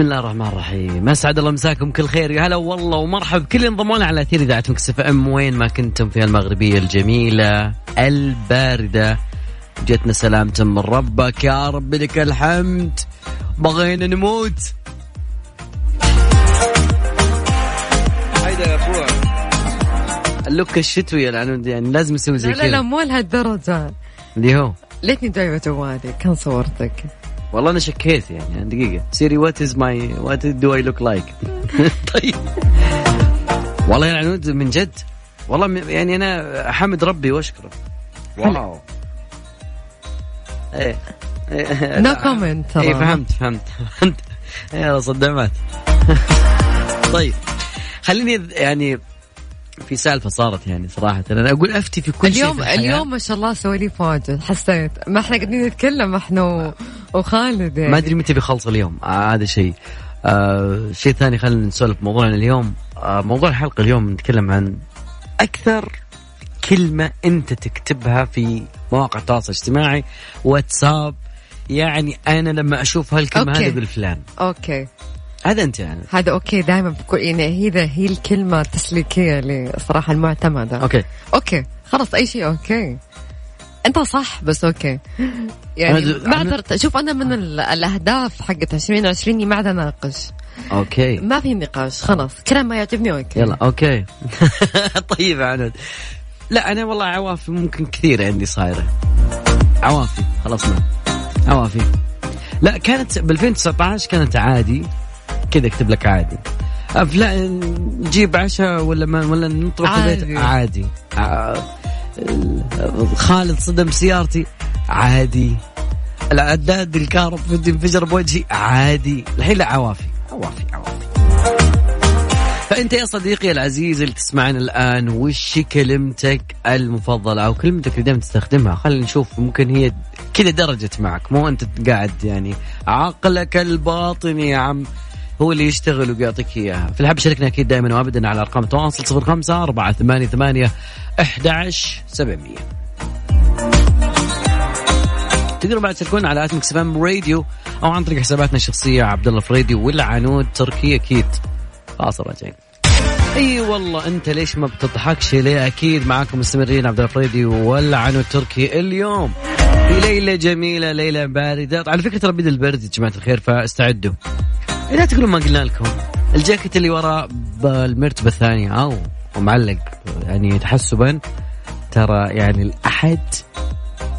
بسم الله الرحمن الرحيم. اسعد الله مساكم كل خير. يا هلا والله ومرحب كل انضموا لنا على أثير إذاعة Mix FM. وين ما كنتم في المغربية الجميلة الباردة. جتنا سلامة من ربك يا رب لك الحمد. بغينا نموت. هيدا يا اخويا ال look الشتوي يعني, يعني لازم يسوي زي كذا لا لا مو لهالدرجة. اللي هو؟ ليتني جايبة جوالي كان صورتك. والله أنا شكيت يعني دقيقة. Siri what is my what do I look like طيب. والله يا عنود من جد. والله يعني أنا أحمد ربي وأشكره. wow. إيه. no comment إيه فهمت فهمت فهمت. يا صدمات طيب. خليني يعني في سالفة صارت يعني صراحة. أنا أقول أفتي في كل شيء اليوم في الحياة. اليوم ما شاء الله سواليف واجد حسيت. ما إحنا قاعدين نتكلم إحنا وخالد يعني. ما أدري متى بيخلص اليوم. آه هذا شيء. آه شيء ثاني خلينا نسولف موضوعنا اليوم. آه موضوع الحلقة اليوم نتكلم عن أكثر كلمة أنت تكتبها في مواقع التواصل الاجتماعي واتساب. يعني أنا لما أشوف هالكلمة. هذه أقول فلان okay. هذا انت يعني. هذا okay دائما بكل يعني هذا هي الكلمة التسليكية اللي صراحة المعتمدة. okay. okay خلاص أي شيء okay. أنت صح بس okay. يعني أنا- ما أنا- أقدر شوف أنا من ال- الأهداف حقت 2020 ما عاد اناقش okay. ما في نقاش خلاص. كلام ما يعجبني okay. يلا okay. طيب عنود لا أنا والله عوافي ممكن كثير عندي صايرة. عوافي خلصنا. عوافي. لا كانت ب 2019 كانت عادي. كذا اكتب لك عادي. افلام نجيب عشاء ولا ما ولا نطبخ في البيت عادي. ع- خالد صدم سيارتي عادي. العداد الكهرب انفجر بوجهي عادي. الحين لا عوافي عوافي عوافي. فأنت يا صديقي العزيز اللي تسمعنا الآن وش كلمتك المفضلة؟ أو كلمتك اللي دائما تستخدمها؟ خلينا نشوف ممكن هي كذا درجت معك مو أنت قاعد يعني عقلك الباطني يا عم. هو اللي يشتغل ويعطيك إياها. في الحب شاركنا أكيد دائما وابدا على أرقام التواصل 05 4 8 8 11 700 تقدروا بعد تشاركونا على آت إم راديو أو عن طريق حساباتنا الشخصية عبد الله فريدي والعنود تركي أكيد. فاصل راجعين أي والله أنت ليش ما بتضحكش ليه؟ أكيد معاكم مستمرين عبد الله فريدي والعنود تركي اليوم. في ليلة جميلة ليلة باردة. على فكرة ترى بدا البرد يا جماعة الخير فاستعدوا. لا تقولوا ما قلنا لكم الجاكيت اللي وراه بالمرتبة الثانية أو معلق يعني تحسبا ترى يعني الأحد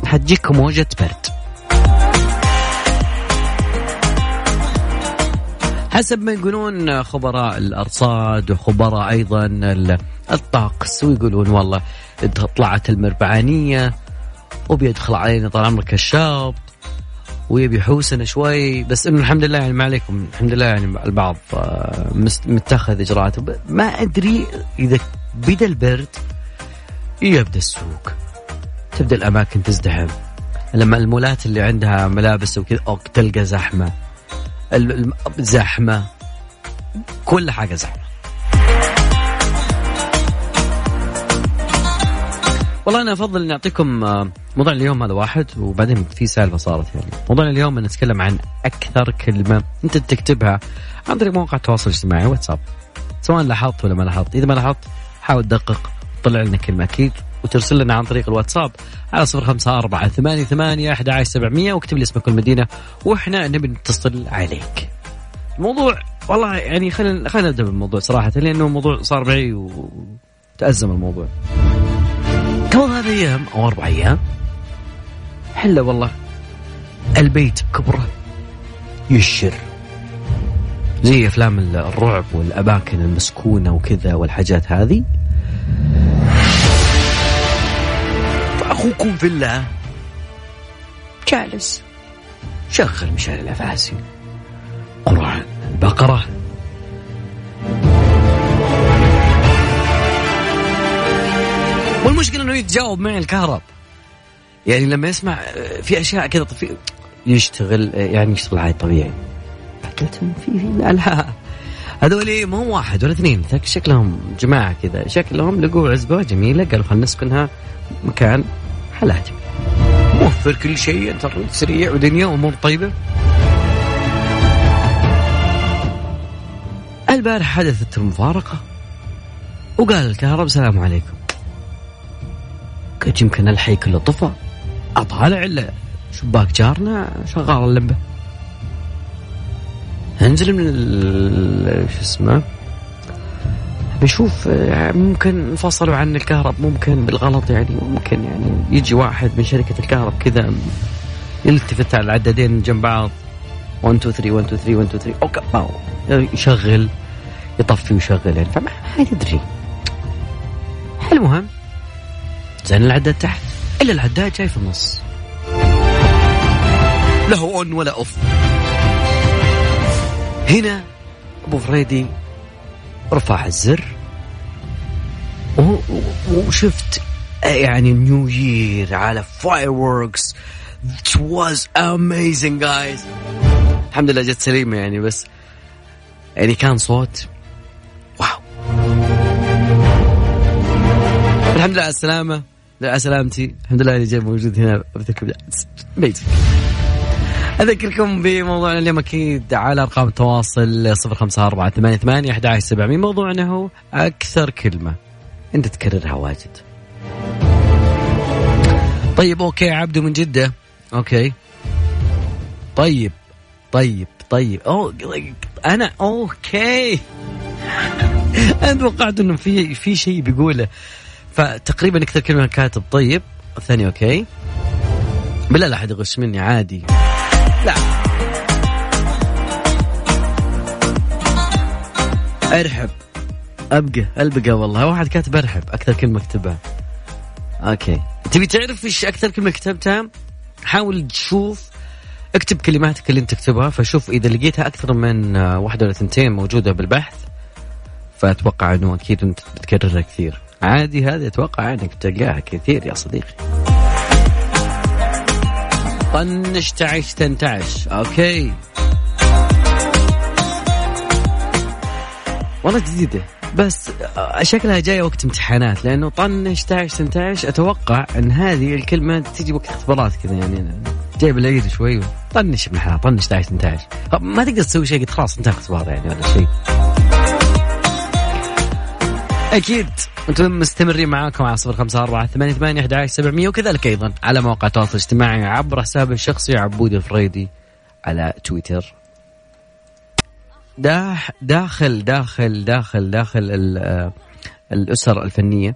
حتجيكم موجة برد. حسب ما يقولون خبراء الأرصاد وخبراء أيضا ال- الطقس ويقولون والله طلعت المربعانية وبيدخل علينا طال عمرك الشاط ويبي يحوسنا شوي بس إنه الحمد لله يعني ما عليكم الحمد لله يعني البعض آه، متخذ اجراءات ما أدري إذا بدا البرد يبدأ السوق. تبدأ الأماكن تزدحم. لما المولات اللي عندها ملابس وكذا تلقى زحمة. زحمة. كل حاجة زحمة. والله أنا أفضل إني أعطيكم آه، موضوع اليوم هذا واحد وبعدين في سالفة صارت يعني. موضوعنا اليوم نتكلم عن أكثر كلمة أنت تكتبها عن طريق مواقع التواصل الاجتماعي واتساب. سواء لاحظت ولا ما لاحظت. إذا ما لاحظت حاول تدقق طلع لنا كلمة أكيد وترسل لنا عن طريق الواتساب على صفر خمسة أربعة ثمانية ثمانية أحد عشر سبعمية واكتب لي اسمك والمدينة وإحنا نبي نتصل عليك. الموضوع والله يعني خلينا خلينا نبدأ بالموضوع صراحة لأنه الموضوع صار معي وتأزم الموضوع. قبل ثلاث أيام أو أربع أيام حلة والله. البيت كبره يشر. زي أفلام الرعب والأماكن المسكونة وكذا والحاجات هذه. فاخوكم في الله. جالس. شغل مشان الأفاسي. قرآن البقرة. والمشكلة إنه يتجاوب معي الكهرب. يعني لما يسمع في أشياء كذا في يشتغل يعني يشتغل عادي طبيعي. قلت في في. لا لا. هذول ما واحد ولا اثنين شكلهم جماعة كذا. شكلهم لقوا عزبة جميلة قالوا خلينا نسكنها مكان حالاتك موفر كل شيء انترنت سريع ودنيا وأمور طيبة. البارح حدثت المفارقة وقال الكهرب السلام عليكم. قلت يمكن الحي كله طفى. اطالع الا شباك جارنا؟ شغال اللمبة. انزل من شو اسمه؟ بشوف يعني ممكن انفصلوا عن الكهرب ممكن بالغلط يعني ممكن يعني يجي واحد من شركة الكهرب كذا يلتفت على العددين جنب بعض. 1 2 3 1 2 3 1 2 3 okay يشغل يطفي ويشغل يعني فما يدري. المهم زين العداد تحت إلا العداد جاي في النص. له on ولا off هنا أبو فريدي رفع الزر. وشفت يعني new year على fireworks It was amazing guys. الحمد لله جت سليمة يعني بس يعني كان صوت. واو. الحمد لله على السلامة. على سلامتي. الحمد لله اللي جاي موجود هنا بيتك أذكركم بموضوعنا اليوم أكيد على أرقام التواصل صفر خمسة أربعة ثمانية ثمانية أحد عشر سبعمية موضوعنا هو أكثر كلمة. أنت تكررها واجد. طيب okay عبده من جدة. okay. طيب طيب طيب. أوه أنا okay. أنا توقعت إنه في في شيء بيقوله. فتقريبا أكثر كلمة كاتب طيب الثاني okay. بالله لا أحد يغش مني عادي. لا. أرحب. أبقى ألبقى والله. واحد كاتب أرحب أكثر كلمة أكتبها. okay. تبي تعرف إيش أكثر كلمة كتبتها؟ حاول تشوف اكتب كلماتك اللي أنت تكتبها فشوف إذا لقيتها أكثر من واحدة ولا ثنتين موجودة بالبحث فأتوقع إنه أكيد أنت بتكررها كثير. عادي هذا أتوقع أنك تلقاها كثير يا صديقي. طنش تعش تنتعش. okay. والله جديدة. بس شكلها جاية وقت امتحانات لأنه طنش تعش تنتعش. أتوقع أن هذه الكلمة تجي وقت اختبارات كذا يعني جايب العيد شوي. طنش ابن طنش تعش تنتعش. ما تقدر تسوي شيء قد خلاص انتهى الاختبار يعني ولا شيء أكيد. أنتم مستمرين معاكم على صفر خمسة أربعة ثمانية ثمانية أحد سبعمية وكذلك أيضا على مواقع التواصل الاجتماعي عبر حسابي الشخصي عبود الفريدي على تويتر. داخل داخل داخل داخل آه، الأسر الفنية.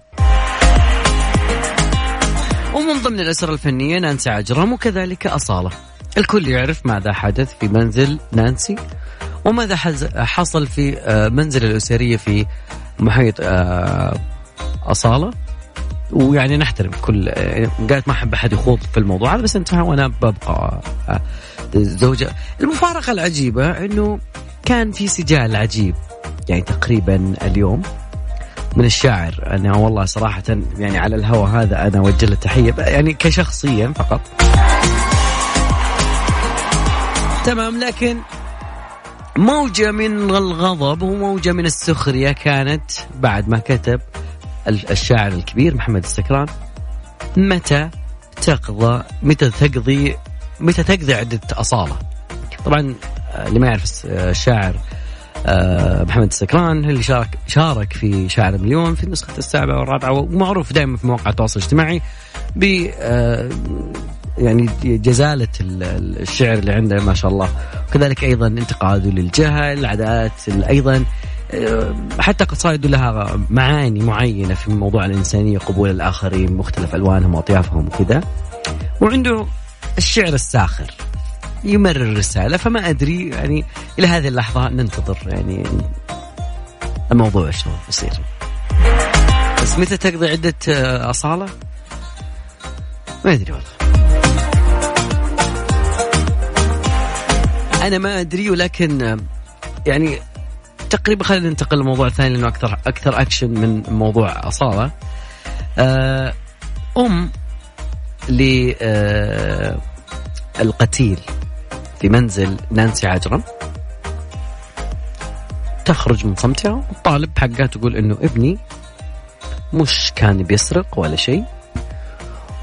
ومن ضمن الأسر الفنية نانسي عجرم وكذلك أصالة. الكل يعرف ماذا حدث في منزل نانسي وماذا حصل في آه، منزل الأسرية في محيط آه، أصالة. ويعني نحترم كل قالت ما أحب أحد يخوض في الموضوع هذا بس انتهى وأنا ببقى آه، زوجة. المفارقة العجيبة إنه كان في سجال عجيب يعني تقريبا اليوم من الشاعر. أنا والله صراحة يعني على الهوى هذا أنا أوجه له تحية يعني كشخصيا فقط. تمام لكن موجة من الغضب وموجة من السخرية كانت بعد ما كتب الشاعر الكبير محمد السكران متى تقضى متى تقضي متى تقضي عدة أصالة؟ طبعا آه، اللي ما يعرف آه، الشاعر آه، محمد السكران اللي شارك شارك في شاعر مليون في النسخة السابعة والرابعة ومعروف دائما في مواقع التواصل الاجتماعي ب يعني جزالة الشعر اللي عنده ما شاء الله. وكذلك أيضا انتقاده للجهل العادات أيضا آه، حتى قصائده لها معاني معينة في موضوع الإنسانية قبول الآخرين مختلف ألوانهم وأطيافهم وكذا. وعنده الشعر الساخر يمرر رسالة. فما أدري يعني إلى هذه اللحظة ننتظر يعني الموضوع شلون يصير. بس متى تقضي عدة آه، أصالة؟ ما أدري والله. أنا ما أدري ولكن يعني تقريبا خلينا ننتقل لموضوع ثاني لأنه أكثر أكثر اكشن من موضوع أصالة. آه، أم للقتيل في منزل نانسي عجرم. تخرج من صمتها وتطالب حقها تقول إنه ابني مش كان بيسرق ولا شيء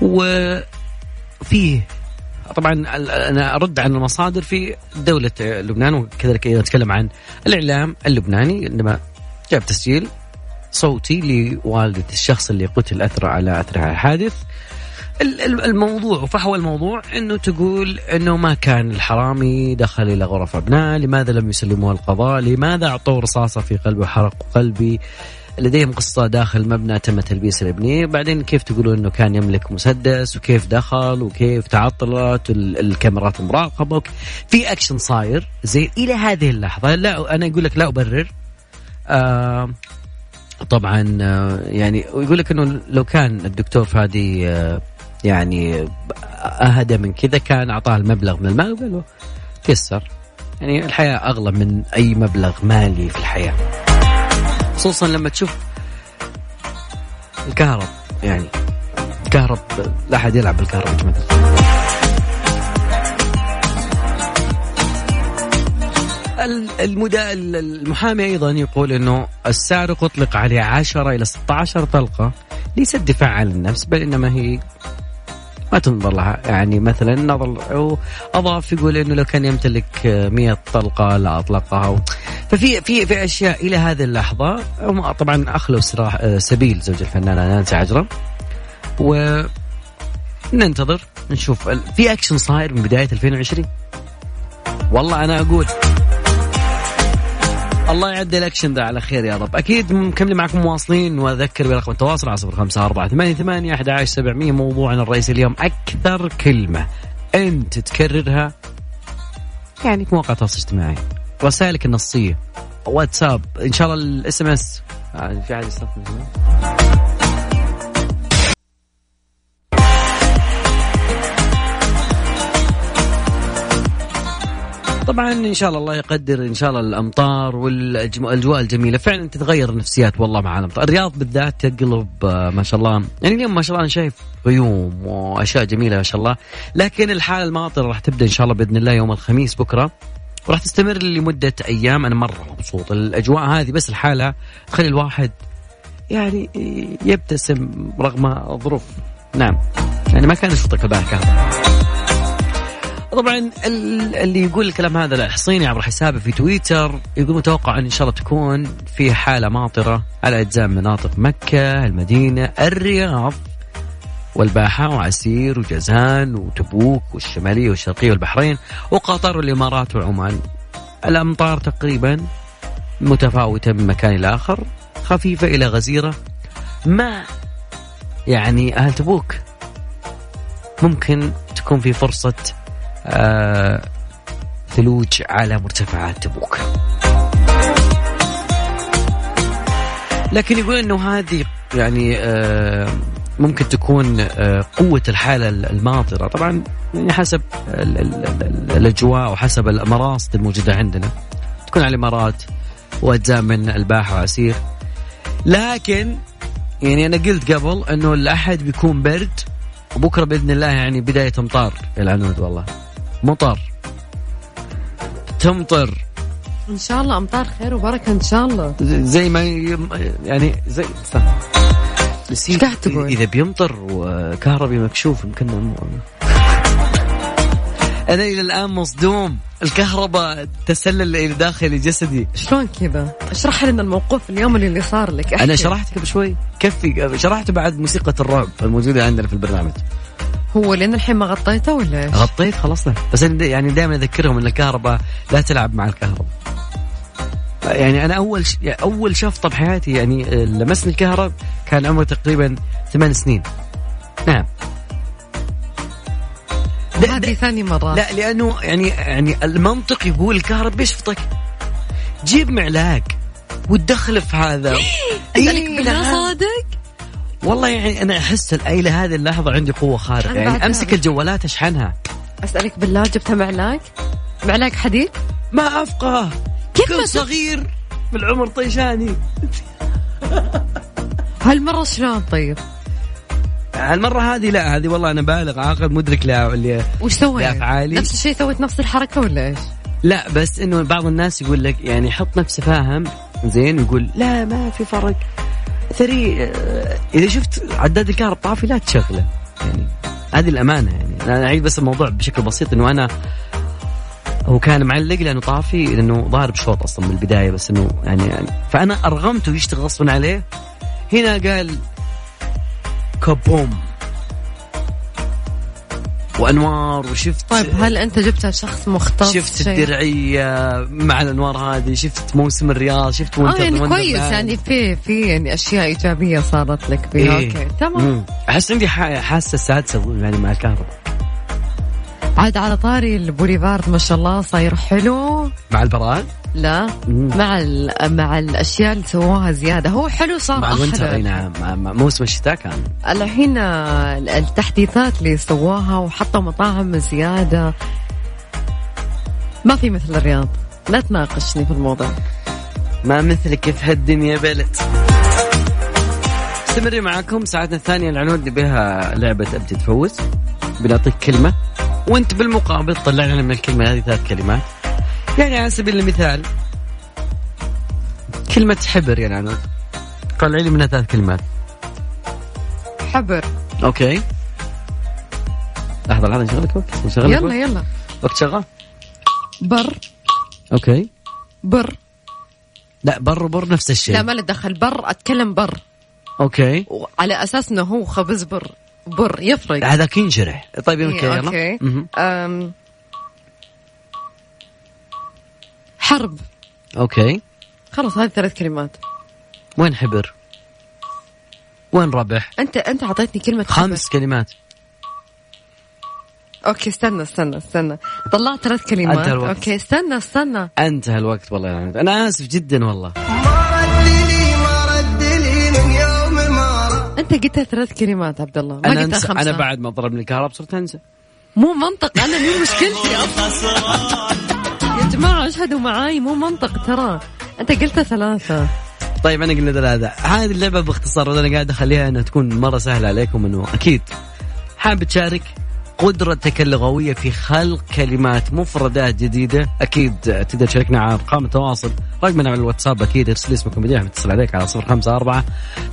وفيه طبعا أنا أرد عن المصادر في دولة لبنان وكذلك أيضا أتكلم عن الإعلام اللبناني عندما جاب تسجيل صوتي لوالدة الشخص اللي قتل اثر على اثر الحادث الموضوع وفحوى الموضوع إنه تقول إنه ما كان الحرامي دخل إلى غرف أبناء، لماذا لم يسلموها القضاء؟ لماذا أعطوه رصاصة في قلبه وحرقوا قلبي؟ لديهم قصة داخل مبنى تم تلبيس الابنية بعدين كيف تقولون أنه كان يملك مسدس وكيف دخل وكيف تعطلت الكاميرات المراقبة في أكشن صاير. زين إلى هذه اللحظة لا أنا أقول لك لا أبرر. آه طبعا يعني يقول لك أنه لو كان الدكتور فادي آه يعني أهدى من كذا كان أعطاه المبلغ من المال وقال له تيسر. يعني الحياة أغلى من أي مبلغ مالي في الحياة. خصوصا لما تشوف الكهرب يعني الكهرب لا أحد يلعب بالكهرب مثلا المدا المحامي أيضا يقول إنه السارق أطلق عليه 10 إلى 16 طلقة ليست دفاع عن النفس بل إنما هي ما تنظر لها. يعني مثلا نظر أضاف يقول إنه لو كان يمتلك 100 طلقة لا أطلقها ففي في في أشياء إلى هذه اللحظة. طبعا اخلوا سبيل زوج الفنانة نانسي عجرم. و ننتظر نشوف في أكشن صاير من بداية 2020 والله أنا أقول الله يعدي الأكشن ده على خير يا رب. أكيد مكملين معكم مواصلين وأذكر برقم التواصل على صفر خمسة أربعة ثمانية ثمانية أحد عشر سبعمية. موضوعنا الرئيسي اليوم أكثر كلمة أنت تكررها يعني في مواقع التواصل الاجتماعي. رسائلك النصية. واتساب. إن شاء الله الإس إم إس. في أحد يستخدم طبعا إن شاء الله الله يقدر إن شاء الله الأمطار والاجواء الجميلة. فعلا تتغير النفسيات والله مع الأمطار. الرياض بالذات تقلب آه، ما شاء الله. يعني اليوم ما شاء الله أنا شايف غيوم وأشياء جميلة ما شاء الله. لكن الحالة الماطره راح تبدأ إن شاء الله بإذن الله يوم الخميس بكرة. وراح تستمر لمدة أيام. أنا مرة مبسوط. الأجواء هذه بس الحالة تخلي الواحد يعني يبتسم رغم الظروف نعم. يعني ما كان يشوطك البارحه طبعا اللي يقول الكلام هذا الحصيني عبر حسابه في تويتر. يقول متوقع إن شاء الله تكون في حالة ماطرة على أجزاء مناطق مكة، المدينة، الرياض. والباحة وعسير وجازان وتبوك والشمالية والشرقية والبحرين وقطر والإمارات وعمان الأمطار تقريبا متفاوتة من مكان إلى آخر خفيفة إلى غزيرة. ما يعني أهل تبوك ممكن تكون في فرصة آه ثلوج على مرتفعات تبوك. لكن يقول إنه هذه يعني آه ممكن تكون آه قوة الحالة الماطرة. طبعا يعني حسب الأجواء وحسب المراصد الموجودة عندنا. تكون على الإمارات وأجزاء من الباحة وعسير. لكن يعني أنا قلت قبل أنه الأحد بيكون برد وبكرة بإذن الله يعني بداية أمطار العنود والله. مطر. تمطر. إن شاء الله امطار خير وبركة إن شاء الله. زي ما يعني زي بس قاعد تقول؟ إذا بيمطر وكهربي مكشوف يمكن أنا إلى الآن مصدوم. الكهرباء تسلل إلى داخل جسدي. شلون كذا؟ اشرح لنا الموقف اليوم اللي صار لك احكي. أنا شرحت قبل شوي. كفي شرحت بعد موسيقى الرعب الموجودة عندنا في البرنامج. هو لين الحين ما غطيته ولا إيش؟ غطيت خلصنا بس يعني دائما أذكرهم إن الكهرباء لا تلعب مع الكهرباء. يعني أنا أول ش... يعني أول شفطة بحياتي يعني لمسني الكهرباء كان عمري تقريبا ثمان سنين. نعم. هذه ثاني مرة. لا لأنه يعني يعني المنطق يقول الكهرباء بيشفطك. جيب معلاق وتدخل في هذا. إيه بالله صادق. والله يعني أنا أحس إلى هذه اللحظة عندي قوة خارقة. يعني أمسك الجوالات أشحنها. أسألك بالله جبتها معلاق؟ معلاق حديد؟ ما أفقه. كيف كنت صغير بالعمر طيشاني هالمرة شلون طيب؟ المره هذه لا هذه والله أنا بالغ عاقل مدرك لا اللي وش سويت؟ لأفعالي. نفس الشيء سويت نفس الحركة ولا إيش؟ لا بس إنه بعض الناس يقول لك يعني حط نفسه فاهم زين ويقول لا ما في فرق ثري آه، إذا شفت عداد الكهرب طافي لا تشغله يعني هذه الأمانة يعني أنا أعيد بس الموضوع بشكل بسيط إنه أنا هو كان معلق لأنه طافي لأنه ضارب شوط أصلا من البداية بس إنه يعني, يعني فأنا أرغمته يشتغل غصبا عليه هنا قال كبوم وأنوار وشفت طيب هل أنت جبت شخص مختص شفت شيء؟ الدرعية مع الأنوار هذه شفت موسم الرياض شفت آه winter يعني wonderland. كويس يعني في في يعني أشياء إيجابية صارت لك فيها إيه. okay تمام. أحس عندي حاسة السادسه يعني مع الكهرباء عاد على طاري البوليفارد ما شاء الله صاير حلو. مع البراد؟ لا مم. مع مع الأشياء اللي سووها زيادة. هو حلو صار مع ال winter نعم. موسم الشتاء كان. الحين التحديثات اللي سووها وحطوا مطاعم زيادة. ما في مثل الرياض. لا تناقشني في الموضوع. ما مثلك في هالدنيا بلد استمري معكم ساعتنا الثانية العنود بها لعبة أبتي تفوز. بنعطيك كلمة. وانت بالمقابل طلع لنا من الكلمة هذه ثلاث كلمات. يعني على سبيل المثال كلمة حبر يا عنود طلع لي منها ثلاث كلمات. حبر. أوكي. لحظة لحظة نشغلك وقت نشغلك يلا وقت. يلا. وقت شغال. بر. okay. بر. لا بر وبر نفس الشيء. لا ما له دخل. بر أتكلم بر. okay. على أساس إنه هو خبز بر. بر يفرق هذاك ينشرح طيب إيه، okay يلا. أم. حرب okay خلاص هذه ثلاث كلمات وين حبر؟ وين ربح؟ أنت أنت أعطيتني كلمة حبر. خمس كلمات okay استنى استنى استنى طلعت ثلاث كلمات أنتهى الوقت. okay استنى استنى أنتهى الوقت والله عمد. أنا آسف جدا والله أنت قلت ثلاث كلمات عبد الله ما أنا أنسى. خمسة. أنا بعد ما ضربني الكهرب صرت أنسى. مو منطق أنا مو مشكلتي. يا جماعة اشهدوا معاي مو منطق ترى. أنت قلت ثلاثة. طيب أنا قلنا ثلاثة. هذه اللعبة باختصار وأنا قاعد أخليها إنها تكون مرة سهلة عليكم إنه أكيد حابب تشارك قدرتك اللغوية في خلق كلمات مفردات جديدة. أكيد تقدر تشاركنا على أرقام التواصل. رقمنا على الواتساب أكيد ارسل اسمك ومدينة. بتصل عليك على صفر خمسة أربعة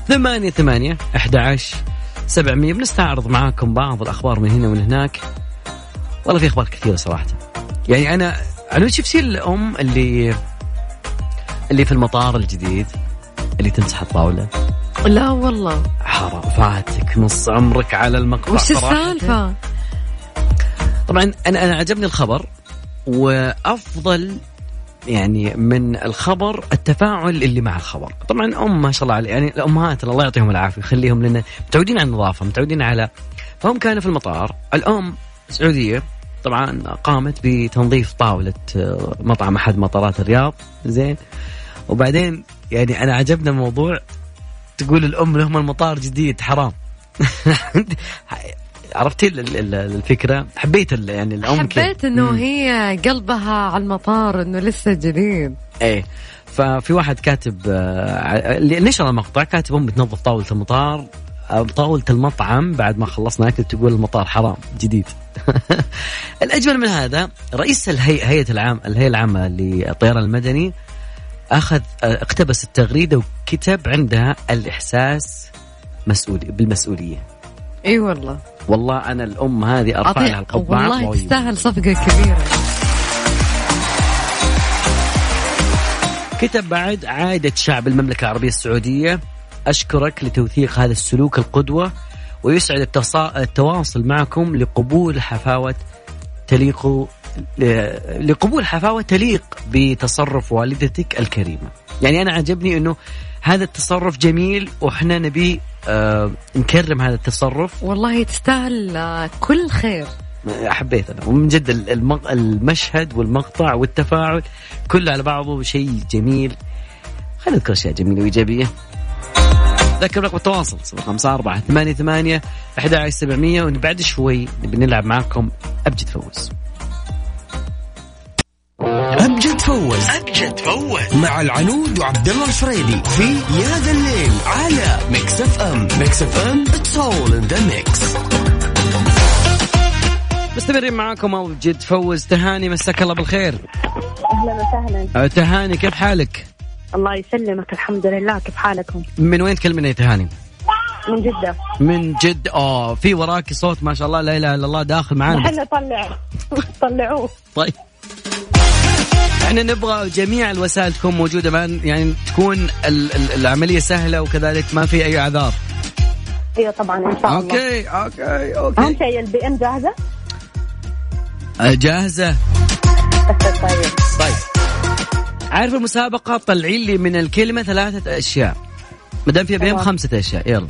ثمانية ثمانية أحد عشر سبعمية. بنستعرض معاكم بعض الأخبار من هنا ومن هناك. والله في أخبار كثيرة صراحة. يعني أنا أنا شفت الأم اللي اللي في المطار الجديد؟ اللي تمسح الطاولة؟ لا والله. حرام فاتك نص عمرك على المقطع وش صراحة. طبعا أنا أنا عجبني الخبر وأفضل يعني من الخبر التفاعل اللي مع الخبر. طبعا أم ما شاء الله عليه يعني الأمهات الله يعطيهم العافية يخليهم لنا متعودين على النظافة متعودين على فهم كانوا في المطار الأم سعودية طبعا قامت بتنظيف طاولة آه، مطعم أحد مطارات الرياض زين. وبعدين يعني أنا عجبنا الموضوع تقول الأم لهم المطار جديد حرام. عرفتي ال- ال- ال- الفكرة حبيت يعني الأم. حبيت إنه. هي قلبها على المطار إنه لسه جديد إيه ففي واحد كاتب آه، اللي نشر المقطع كاتب أم بتنظف طاولة المطار آه، طاولة المطعم بعد ما خلصنا أكل تقول المطار حرام جديد. الأجمل من هذا رئيس الهيئه هيئة العام الهيئة العامة للطيران المدني أخذ آه، اقتبس التغريدة وكتب عندها الإحساس مسؤول بالمسؤولية. إي والله. والله أنا الأم هذه أرفع لها القبعه والله. تستاهل صفقة كبيرة. كتب بعد عائدة شعب المملكة العربية السعودية أشكرك لتوثيق هذا السلوك القدوة ويسعد التصا- التواصل معكم لقبول حفاوة تليق لقبول حفاوة تليق بتصرف والدتك الكريمة. يعني أنا عجبني أنه هذا التصرف جميل وإحنا نبي آه نكرم هذا التصرف. والله تستاهل آه، كل خير. حبيت أنا. ومن جد. المشهد والمقطع والتفاعل كله على بعضه شيء جميل. خلينا نذكر أشياء جميلة وإيجابية. ذكر رقم التواصل 054 88 11700 وبعد شوي نبي نلعب معكم أبجد فوز. أبجد فوز. أبجد فوز. مع العنود وعبد الله الفريدي في يا ذا الليل على Mix FM Mix FM it's all in the mix مستمرين معاكم أبجد فوز. تهاني مساك الله بالخير. أهلا وسهلا. أه، تهاني كيف حالك؟ الله يسلمك الحمد لله. كيف حالكم؟ من وين تكلمنا يا تهاني؟ من جدة. من جد. آه في وراكي صوت ما شاء الله لا إله إلا الله داخل معانا. إحنا طلع طلعوه. طيب. إحنا نبغى جميع الوسائل تكون موجودة ما يعني تكون ال- ال- العملية سهلة وكذلك ما في أي أعذار. أيوه طبعا إن شاء الله. okay okay أهم okay شيء ال BM جاهزة؟ أه، جاهزة. طيب. طيب. عارف المسابقة؟ طلعي لي من الكلمة ثلاثة أشياء. ما دام فيها بهم تمام. خمسة أشياء يلا.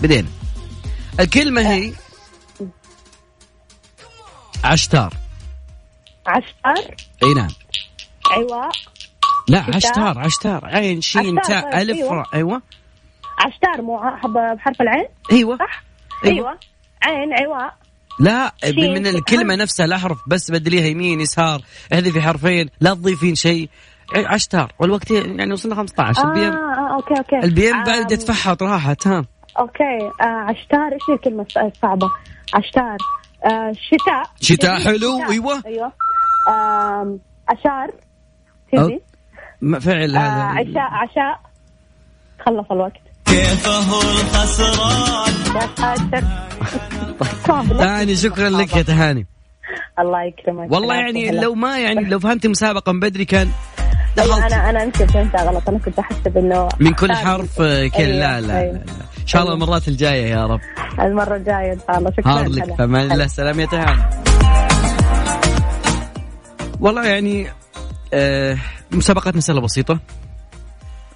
بدينا الكلمة هي عشتار. عشتار أي نعم. عواء لا شتار. عشتار عشتار عين شين تاء طيب، ألف أيوة. راء. أيوه. عشتار مو بحرف العين؟ أيوه. صح؟ أيوة. أيوه. عين عواء لا شين. من. الكلمة نفسها الاحرف بس بدليها يمين يسار احذفي حرفين لا تضيفين شيء. عشتار والوقت يعني وصلنا 15 آه, البي ام آه أوكي أوكي. البي ام آم، بعد تفحط راحت ها. okay. آه عشتار إيش هي الكلمة الص- الصعبة؟ عشتار آه شتاء. شتاء حلو، شتاء. أيوة. أيوه. تبي ما فعل آه هذا. عشاء عشاء. خلص الوقت. الخسران؟ ساتر صعب، لا. تهاني شكرا لك يا تهاني الله يكرمك. والله يعني. لو ما يعني لو فهمت المسابقه من بدري كان دخلت. أنا أنا يمكن فهمتها غلط أنا كنت احسب انه من كل حرف آه، كل أيوة، لا لا, لا, أيوة. لا. إن شاء الله المرات الجاية يا رب. المرة الجاية إن شاء الله. شكرا. لك. هلا. فمان الله. سلام يا تهاني. والله يعني آه مسابقتنا سهلة بسيطة.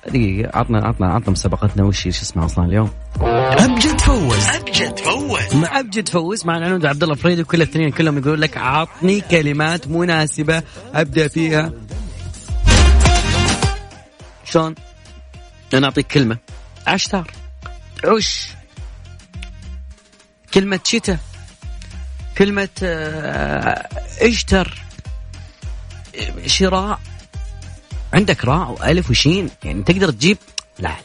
دقيقة عطنا عطنا عطنا مسابقتنا وش إيش اسمها أصلا اليوم؟ أبجد فوز. أبجد فوز. مع أبجد فوز مع العنود عبد الله الفريدي وكل الاثنين كلهم يقولون لك عطني كلمات مناسبة أبدأ فيها. شلون؟ أنا أعطيك كلمة. عشتار. عش. كلمة شتاء. كلمة آه، إشتر. شراء. عندك راء وألف وشين يعني تقدر تجيب. لا لا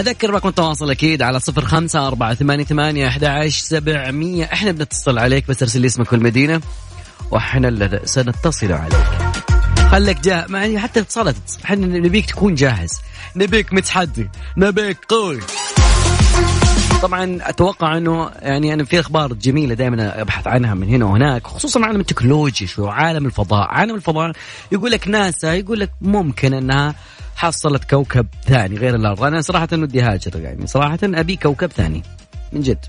أذكر رقم التواصل أكيد على صفر خمسة أربعة ثمانية ثمانية أحد عشر سبعمية. إحنا بنتصل عليك بس أرسل لي اسمك والمدينة وإحنا سنتصل عليك. خليك جاهز. يعني حتى اتصالات إحنا نبيك تكون جاهز. نبيك متحدي. نبيك قوي. طبعا أتوقع إنه يعني أنا في أخبار جميلة دائما أبحث عنها من هنا وهناك خصوصا عالم التكنولوجيا شو عالم الفضاء. عالم الفضاء يقول لك ناسا يقول لك ممكن إنها حصلت كوكب ثاني غير الأرض. أنا صراحة ودي هاجر يعني. صراحة أبي كوكب ثاني. من جد.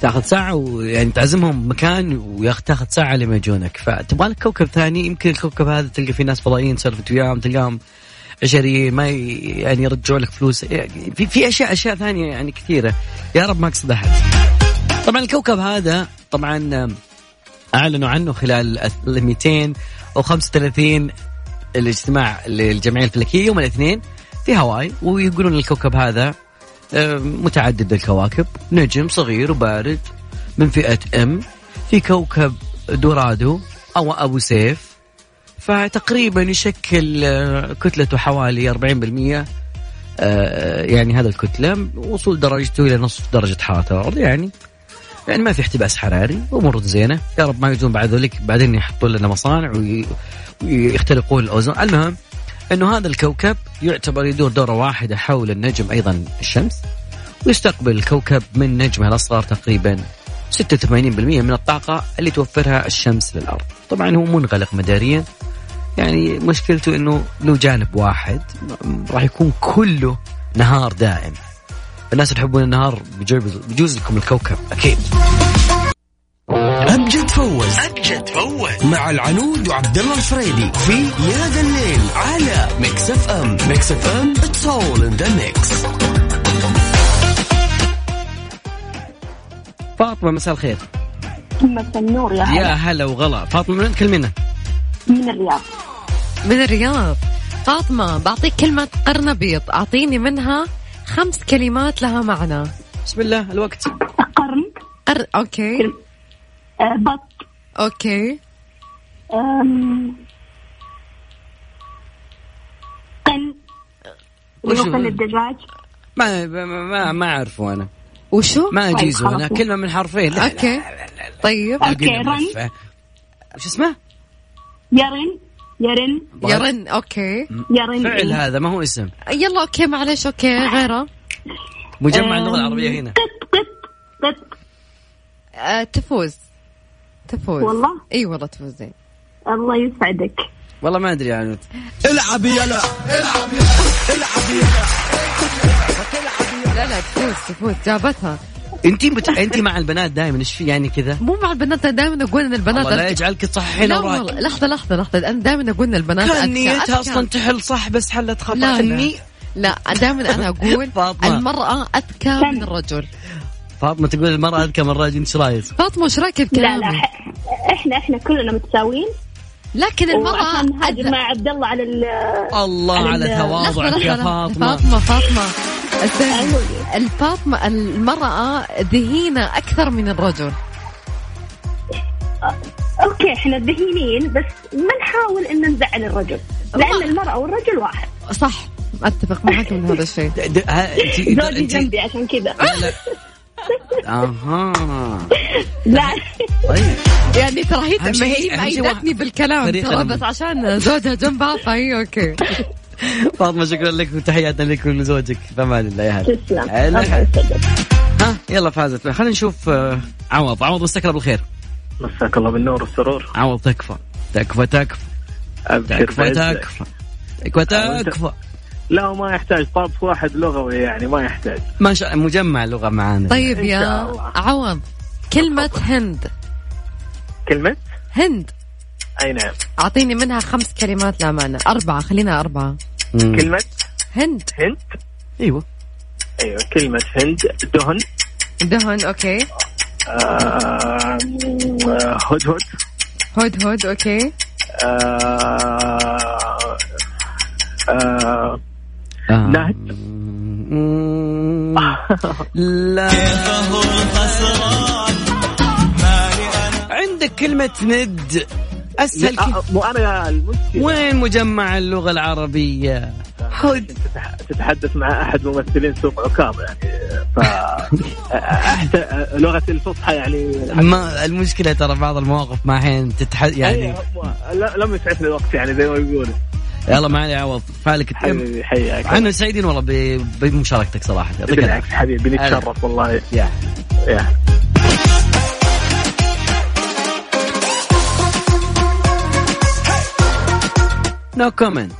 تأخذ ساعة ويعني تعزمهم مكان وتاخذ ساعة لما يجونك. فتبغى لك كوكب ثاني يمكن الكوكب هذا تلقى فيه ناس فضائيين سولفت وياهم تلقاهم ي- يعني يرجعوا لك فلوس. يعني في في اشياء أشياء ثانية يعني كثيرة. يا رب ما أقصد أحد. طبعا الكوكب هذا طبعا أعلنوا عنه خلال ال 235 الاجتماع للجمعية الفلكية يوم الاثنين في هاواي ويقولون الكوكب هذا آه، متعدد الكواكب نجم صغير وبارد من فئة M في كوكب دورادو أو أبو سيف. فتقريبا يشكل آه، كتلته حوالي 40% آه، يعني هذا الكتلة وصول درجته إلى نصف درجة حرارة الأرض يعني يعني ما في احتباس حراري امور زينة. يا رب ما يجون بعد ذلك بعدين يحطون لنا مصانع وي- ويخترقون الأوزون. المهم إنه هذا الكوكب يعتبر يدور دورة واحدة حول النجم أيضا الشمس ويستقبل الكوكب من نجمه الأصغر تقريبا 86% من الطاقة اللي توفرها الشمس للأرض. طبعا هو منغلق مداريا يعني مشكلته أنه له جانب واحد. راح يكون كله نهار دائم. الناس اللي يحبون النهار بيجوز, بيجوز لكم الكوكب. أكيد. أبجد فوز. أبجد فوز. مع العنود وعبد الله الفريدي في يا ذا الليل على Mix FM Mix FM it's all in the mix فاطمة مساء الخير. مساء النور يا يا هلا هلا وغلا. فاطمة من كلمنا من الرياض. من الرياض. فاطمة بعطيك كلمة قرنبيط. أعطيني منها خمس كلمات لها معنى. بسم الله الوقت. قرن. قر... okay. آه، بط. okay. آم، قن؟ قن الدجاج. ما ما ما, ما أعرفه أنا. وشو؟ ما أجيزه طيب، أنا خلاص. كلمة من حرفين. لا okay. طيب. okay، لا رن. لا وش اسمه؟ يرن يرن يرن okay. يرن. فعل إيه. هذا ما هو اسم؟ يلا okay معلش okay غيره. مجمع اللغة العربية هنا. قط قط قط. آه تفوز. تفوز. والله؟ إي والله تفوزين. الله يسعدك. والله ما أدري يعني العب يلا لا لا تفوز تفوز. جابتها. انت بت... انت مع البنات دائما إيش في يعني كذا؟ مو مع البنات دائما أقول إن البنات الله لا. يجعلك تصححين لا اوراق والله لحظة لحظة لحظة أنا دائما أقول إن البنات كان. نيتها. أصلا تحل صح بس حلت خطأ لا لا لا دائما أنا أقول فاطمة. المرأة أذكى من الرجل فاطمة تقول المرأة أذكى من الرجل إنت إيش رأيك؟ فاطمة وش رأيك لا بكلامي؟ لا ح- إحنا إحنا كلنا متساويين لكن المرأة أذ- مع عبد الله على ال الله على على تواضعك يا فاطمة فاطمة فاطمة. أيوة. الفاطمة المرأة ذهينة أكثر من الرجل. أوكي إحنا ذهينين بس ما نحاول إن نزعل الرجل. لأن المرأة والرجل واحد. صح أتفق معك من هذا الشيء. زوجي جنبي عشان كذا. أها. لا. طيب. يعني ترى هي هي مأيدتني بالكلام ترى. بس عشان زوجها جنبها فهي أوكي. فاطمة شكرا لك وتحياتنا لك ولزوجك فمان الله يا هلا. تسلم. ها يلا فازت. خلينا نشوف آه، عوض. عوض مساك الله بالخير. مساك الله بالنور والسرور. عوض تكفى. تكفى تكفى. تكفى. تكفى. تكفى تكفى. لا ما يحتاج. طرف واحد لغوي يعني ما يحتاج. ما شاء مجمع لغة معانا. طيب يا. عوض كلمة هند. كلمة؟ هند. أي نعم. أعطيني منها خمس كلمات لأمانة أربعة خلينا أربعة. مم. كلمة هند. هند؟ أيوه. أيوة كلمة هند دهن. دهن أوكي. آه، هدهد هود هود أوكي. آه، آه، آه. نهد. لا. عندك كلمة ند. كلمة آه، مو أنا المشكلة. وين مجمع اللغة العربية؟ هد تتح- تتحدث مع أحد ممثلين سوق عكاظ يعني ف لغة الفصحى يعني. ما المشكلة ترى بعض المواقف ما حين تتحد يعني لم يسعفني الوقت يعني زي ما يقولوا. يلا ما علي عوض. فالك حبيبي حياك إحنا سعيدين والله بمشاركتك صراحة. يعطيك العافية. حبيبي نتشرف والله. يا. يا. no comment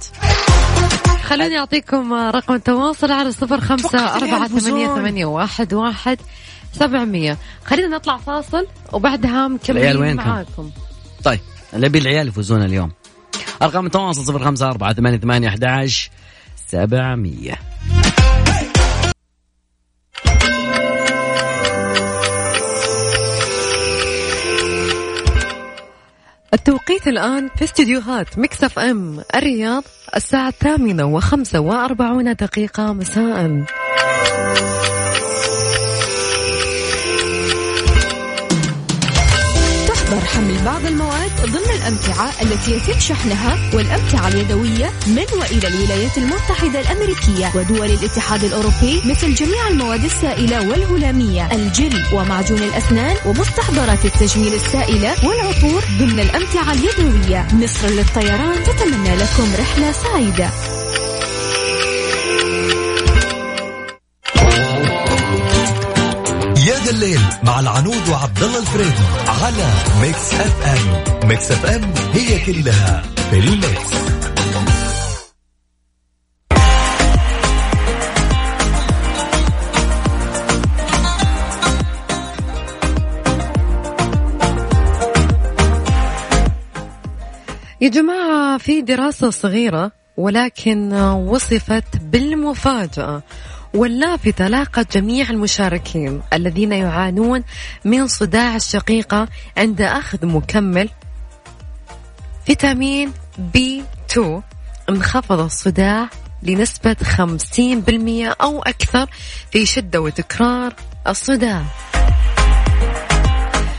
خلوني أعطيكم رقم التواصل على صفر خمسة أربعة ثمانية ثمانية واحد واحد سبعمية. خلينا نطلع فاصل وبعدها العيال مكملين وينكم؟ معاكم. طيب اللي يبي العيال يفوزون اليوم. أرقام التواصل صفر خمسة أربعة ثمانية ثمانية أحد عشر سبعمية. التوقيت الآن في استديوهات Mix FM الرياض الساعة الثامنة وخمسة وأربعون دقيقة مساء. بعض المواد ضمن الأمتعة التي يتم شحنها والأمتعة اليدوية من وإلى الولايات المتحدة الأمريكية ودول الاتحاد الأوروبي مثل جميع المواد السائلة والهلامية الجل ومعجون الأسنان ومستحضرات التجميل السائلة والعطور ضمن الأمتعة اليدوية. مصر للطيران تتمنى لكم رحلة سعيدة. الليل مع العنود وعبد الله الفريدي على Mix FM. Mix FM هي كلها في ال mix. يا جماعة في دراسة صغيرة ولكن وصفت بالمفاجأة. واللافتة لاقت جميع المشاركين الذين يعانون من صداع الشقيقة عند أخذ مكمل فيتامين بي 2 انخفض الصداع لنسبة 50% أو أكثر في شدة وتكرار الصداع.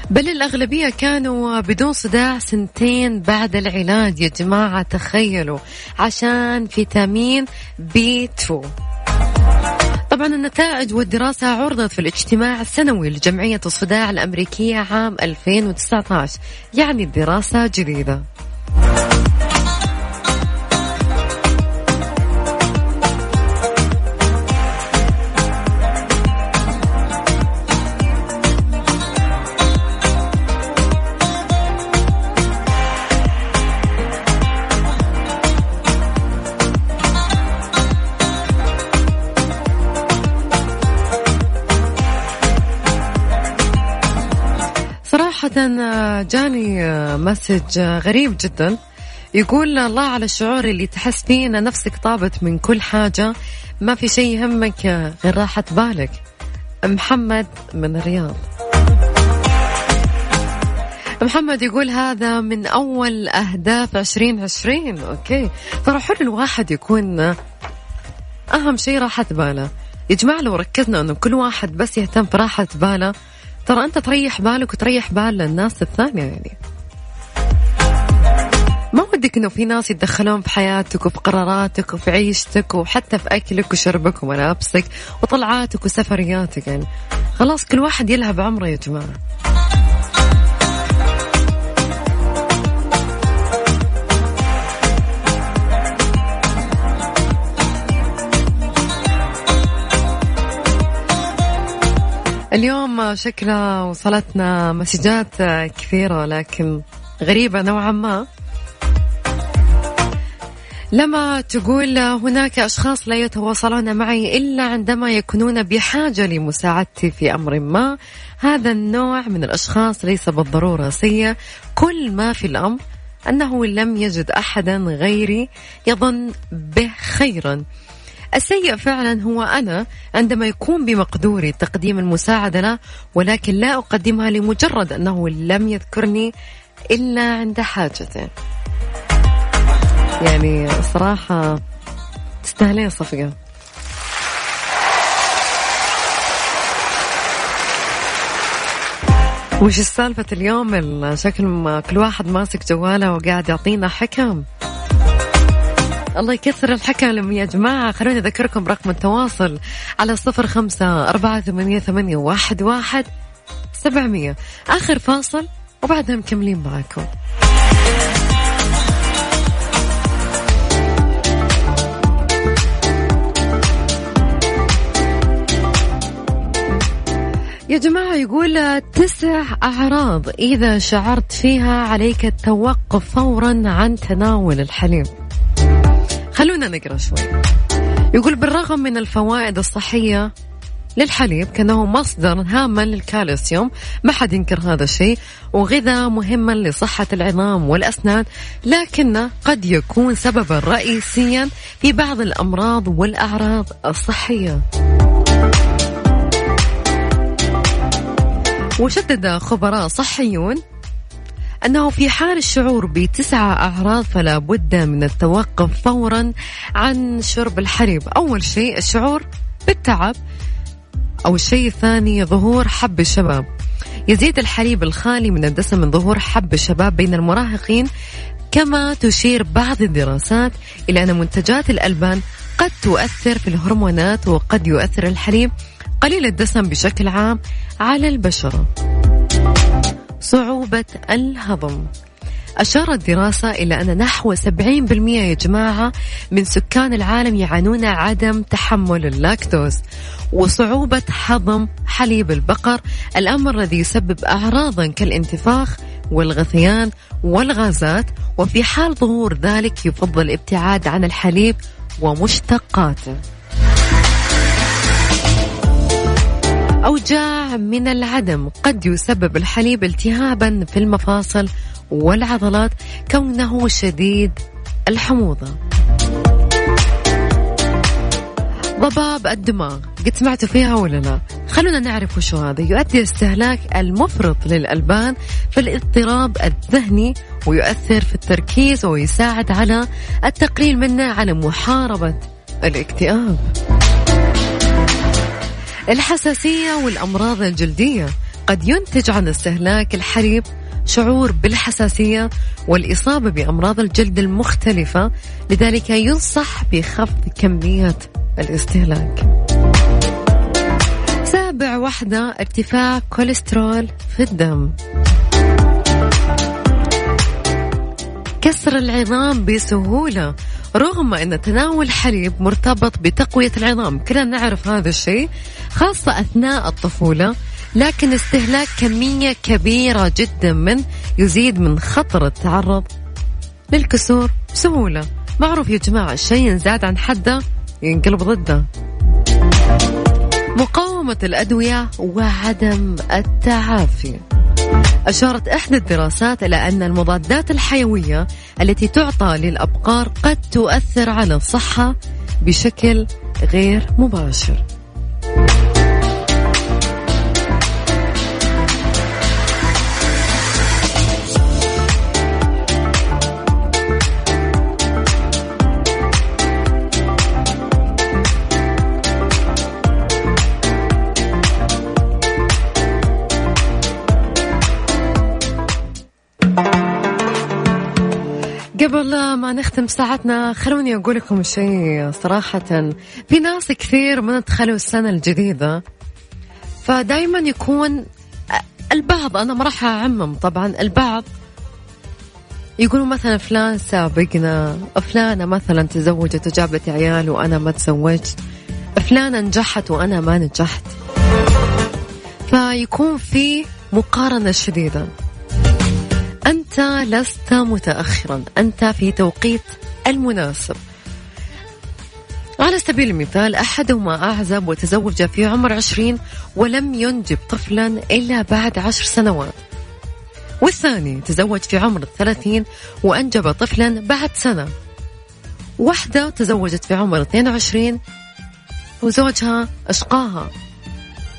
بل الأغلبية كانوا بدون صداع سنتين بعد العلاج. يا جماعة تخيلوا عشان فيتامين بي 2 طبعا النتائج والدراسة عرضت في الاجتماع السنوي لجمعية الصداع الأمريكية عام 2019 يعني الدراسة جديدة. message غريب جدا. يقول الله على الشعور اللي تحس فيه إن نفسك طابت من كل حاجة. ما في شيء يهمك غير راحة بالك. محمد من الرياض. محمد يقول هذا من أول أهداف عشرين عشرين. okay. ترى حلو الواحد يكون أهم شيء راحة باله. يا جماعة لو ركزنا أنه كل واحد بس يهتم براحة باله. ترى أنت تريح بالك وتريح بال الناس الثانية يعني. ودك إنه في ناس يتدخلون في حياتك وفي قراراتك وفي عيشتك وحتى في أكلك وشربك وملابسك وطلعاتك وسفرياتك يعني. خلاص كل واحد يلهب عمره يا جماعة. اليوم شكلها وصلتنا مسجات كثيرة لكن غريبة نوعا ما. لما تقول هناك أشخاص لا يتواصلون معي إلا عندما يكونون بحاجة لمساعدتي في أمر ما هذا النوع من الأشخاص ليس بالضرورة سيء كل ما في الأمر أنه لم يجد أحدا غيري يظن به خيرا. السيء فعلا هو أنا عندما يكون بمقدوري تقديم المساعدة له ولكن لا أقدمها لمجرد أنه لم يذكرني إلا عند حاجته. يعني صراحة تستاهلين صفقة وش السالفة اليوم؟ ال- شكل كل واحد ماسك جواله وقاعد يعطينا حكم. الله يكثر الحكم يا جماعة. خلوني أذكركم رقم التواصل على صفر خمسة أربعة ثمانية, ثمانية واحد, واحد سبعمية. آخر فاصل وبعدها مكملين معاكم. يا جماعة يقول تسع أعراض إذا شعرت فيها عليك التوقف فورا عن تناول الحليب. خلونا نقرأ شوي. يقول بالرغم من الفوائد الصحية للحليب كأنه مصدر هام للكالسيوم ما حد ينكر هذا الشيء وغذاء مهما لصحة العظام والأسنان لكنه قد يكون سببا رئيسيا في بعض الأمراض والأعراض الصحية. وشدد خبراء صحيون أنه في حال الشعور بتسعة أعراض فلا بد من التوقف فورا عن شرب الحليب أول شيء الشعور بالتعب. أو الشيء الثاني ظهور حب الشباب. يزيد الحليب الخالي من الدسم من ظهور حب الشباب بين المراهقين كما تشير بعض الدراسات إلى أن منتجات الألبان قد تؤثر في الهرمونات وقد يؤثر الحليب قليل الدسم بشكل عام على البشرة صعوبة الهضم. أشارت دراسة إلى أن نحو 70% يا جماعة من سكان العالم يعانون عدم تحمل اللاكتوز وصعوبة هضم حليب البقر الأمر الذي يسبب أعراضا كالانتفاخ والغثيان والغازات وفي حال ظهور ذلك يفضل الابتعاد عن الحليب ومشتقاته. أوجاع من العدم قد يسبب الحليب التهابا في المفاصل والعضلات كونه شديد الحموضة. ضباب الدماغ قد سمعتوا فيها ولا لا؟ خلونا نعرف وشو هذا. يؤدي استهلاك المفرط للألبان في الاضطراب الذهني ويؤثر في التركيز ويساعد على التقليل منه على محاربة الاكتئاب. الحساسية والأمراض الجلدية قد ينتج عن استهلاك الحليب شعور بالحساسية والإصابة بأمراض الجلد المختلفة لذلك ينصح بخفض كمية الاستهلاك. سابع واحدة ارتفاع كوليسترول في الدم. كسر العظام بسهولة رغم أن تناول حليب مرتبط بتقوية العظام كلنا نعرف هذا الشيء خاصة أثناء الطفولة لكن استهلاك كمية كبيرة جدا من يزيد من خطر التعرض للكسور بسهولة. معروف يا جماعة الشيء زاد عن حده ينقلب ضده. مقاومة الأدوية وعدم التعافي. أشارت إحدى الدراسات إلى أن المضادات الحيوية التي تعطى للأبقار قد تؤثر على الصحة بشكل غير مباشر. قبل ما نختم ساعتنا خلوني أقول لكم شيء صراحة. في ناس كثير ما ندخلوا السنة الجديدة فدايما يكون البعض أنا ما راح أعمم طبعا البعض يقولوا مثلا فلان سابقنا فلانة مثلا تزوجت وجابت عيال وأنا ما تزوجت فلانة نجحت وأنا ما نجحت. فيكون في مقارنة شديدة. أنت لست متأخرا. أنت في توقيت المناسب. على سبيل المثال أحدهما أعزب وتزوج في عمر عشرين ولم ينجب طفلا إلا بعد عشر سنوات. والثاني تزوج في عمر الثلاثين وأنجب طفلا بعد سنة. واحدة تزوجت في عمر 22 وزوجها أشقاها.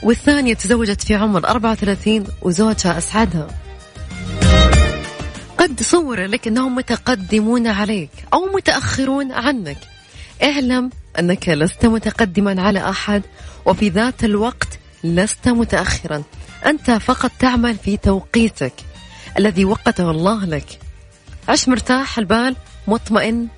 والثانية تزوجت في عمر 34 وزوجها أسعدها. قد صور لك أنهم متقدمون عليك أو متأخرون عنك. اعلم أنك لست متقدما على أحد وفي ذات الوقت لست متأخرا. أنت فقط تعمل في توقيتك الذي وقته الله لك. عش مرتاح البال مطمئن